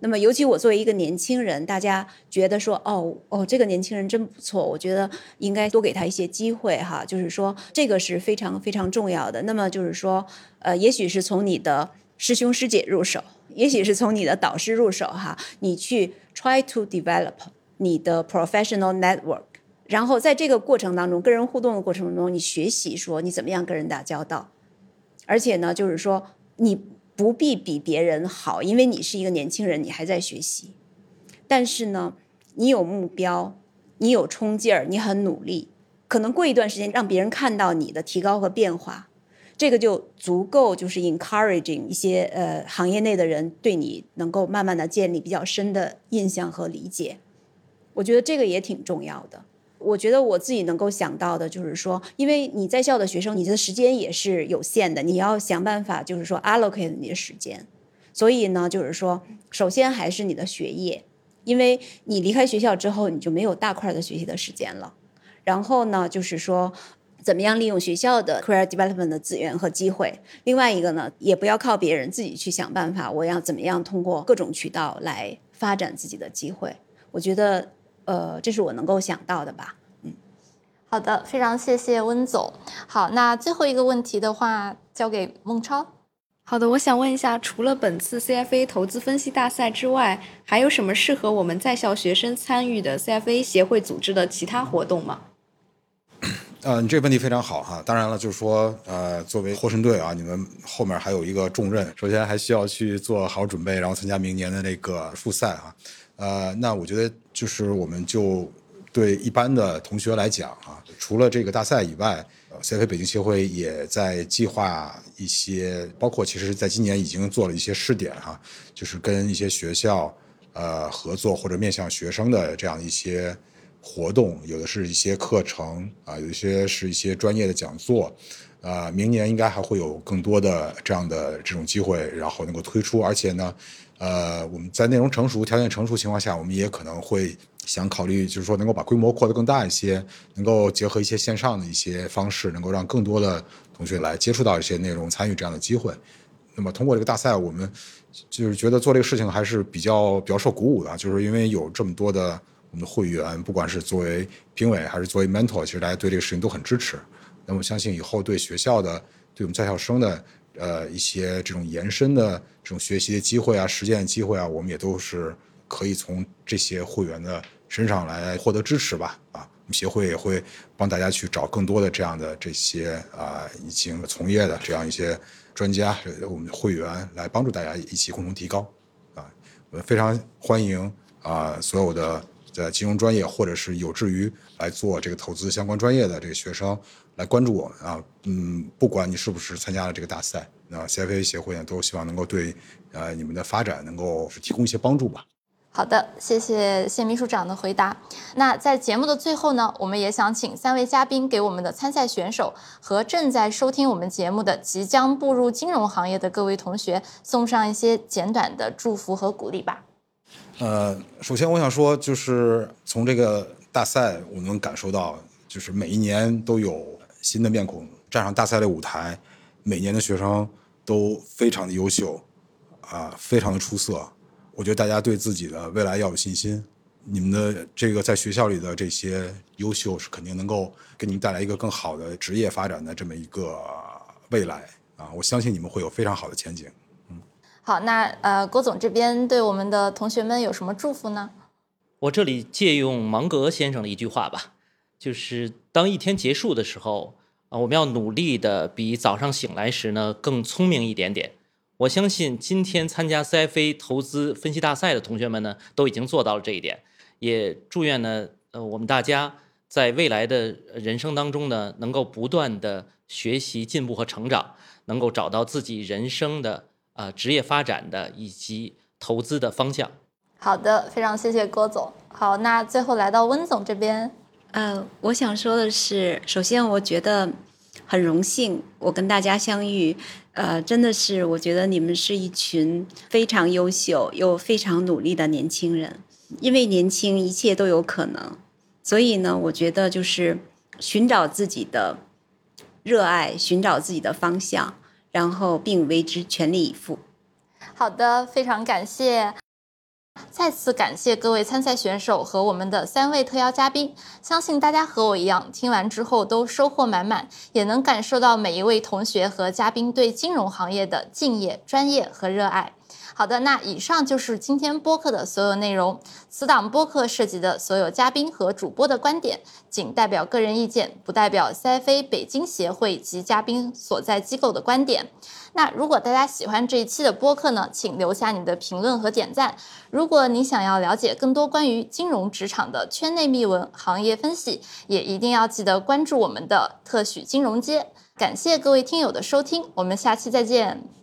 那么，尤其我作为一个年轻人，大家觉得说，哦哦，这个年轻人真不错，我觉得应该多给他一些机会哈。就是说，这个是非常非常重要的。那么，就是说，呃，也许是从你的师兄师姐入手，也许是从你的导师入手哈，你去 try to develop 你的 professional network。然后在这个过程当中，跟人互动的过程中，你学习说你怎么样跟人打交道，而且呢，就是说你不必比别人好，因为你是一个年轻人，你还在学习。但是呢，你有目标，你有冲劲儿，你很努力，可能过一段时间让别人看到你的提高和变化，这个就足够，就是 encouraging 一些呃行业内的人对你能够慢慢的建立比较深的印象和理解。我觉得这个也挺重要的。我觉得我自己能够想到的就是说，因为你在校的学生，你的时间也是有限的，你要想办法就是说 allocate 你的时间。所以呢，就是说，首先还是你的学业，因为你离开学校之后，你就没有大块的学习的时间了。然后呢，就是说，怎么样利用学校的 career development 的资源和机会。另外一个呢，也不要靠别人，自己去想办法。我要怎么样通过各种渠道来发展自己的机会？我觉得。呃，这是我能够想到的吧。嗯，好的，非常谢谢温总。好，那最后一个问题的话，交给孟超。好的，我想问一下，除了本次 CFA 投资分析大赛之外，还有什么适合我们在校学生参与的 CFA 协会组织的其他活动吗？呃，你这个问题非常好哈。当然了，就是说，呃，作为获胜队啊，你们后面还有一个重任，首先还需要去做好准备，然后参加明年的那个复赛啊。呃，那我觉得就是我们就对一般的同学来讲啊，除了这个大赛以外，CFA 北京协会也在计划一些，包括其实在今年已经做了一些试点哈，就是跟一些学校呃合作或者面向学生的这样一些活动，有的是一些课程啊，有一些是一些专业的讲座，啊，明年应该还会有更多的这样的这种机会，然后能够推出，而且呢。呃，我们在内容成熟、条件成熟情况下，我们也可能会想考虑，就是说能够把规模扩得更大一些，能够结合一些线上的一些方式，能够让更多的同学来接触到一些内容，参与这样的机会。那么通过这个大赛，我们就是觉得做这个事情还是比较比较受鼓舞的，就是因为有这么多的我们的会员，不管是作为评委还是作为 mentor，其实大家对这个事情都很支持。那么相信以后对学校的、对我们在校生的。呃，一些这种延伸的这种学习的机会啊，实践的机会啊，我们也都是可以从这些会员的身上来获得支持吧。啊，我们协会也会帮大家去找更多的这样的这些啊已经从业的这样一些专家，我们会员来帮助大家一起共同提高。啊，我们非常欢迎啊所有的在金融专业或者是有志于来做这个投资相关专业的这个学生。来关注我们啊，嗯，不管你是不是参加了这个大赛，那 CFA 协会呢，都希望能够对呃你们的发展能够提供一些帮助吧。好的，谢谢谢秘书长的回答。那在节目的最后呢，我们也想请三位嘉宾给我们的参赛选手和正在收听我们节目的即将步入金融行业的各位同学送上一些简短的祝福和鼓励吧。呃，首先我想说，就是从这个大赛，我能感受到，就是每一年都有。新的面孔站上大赛的舞台，每年的学生都非常的优秀，啊，非常的出色。我觉得大家对自己的未来要有信心。你们的这个在学校里的这些优秀，是肯定能够给你们带来一个更好的职业发展的这么一个未来啊！我相信你们会有非常好的前景。嗯好，那呃，郭总这边对我们的同学们有什么祝福呢？我这里借用芒格先生的一句话吧，就是当一天结束的时候啊，我们要努力的比早上醒来时呢更聪明一点点。我相信今天参加 CFA 投资分析大赛的同学们呢，都已经做到了这一点。也祝愿呢，呃，我们大家在未来的人生当中呢，能够不断的学习、进步和成长，能够找到自己人生的啊职业发展的以及投资的方向。好的，非常谢谢郭总。好，那最后来到温总这边，呃，我想说的是，首先我觉得很荣幸我跟大家相遇，呃，真的是我觉得你们是一群非常优秀又非常努力的年轻人。因为年轻，一切都有可能，所以呢，我觉得就是寻找自己的热爱，寻找自己的方向，然后并为之全力以赴。好的，非常感谢，再次感谢各位参赛选手和我们的三位特邀嘉宾。相信大家和我一样，听完之后都收获满满，也能感受到每一位同学和嘉宾对金融行业的敬业、专业和热爱。好的，那以上就是今天播客的所有内容。此档播客涉及的所有嘉宾和主播的观点，仅代表个人意见，不代表 CFA 北京协会及嘉宾所在机构的观点。那如果大家喜欢这一期的播客呢，请留下你的评论和点赞。如果你想要了解更多关于金融职场的圈内秘闻、行业分析，也一定要记得关注我们的特许金融街。感谢各位听友的收听，我们下期再见。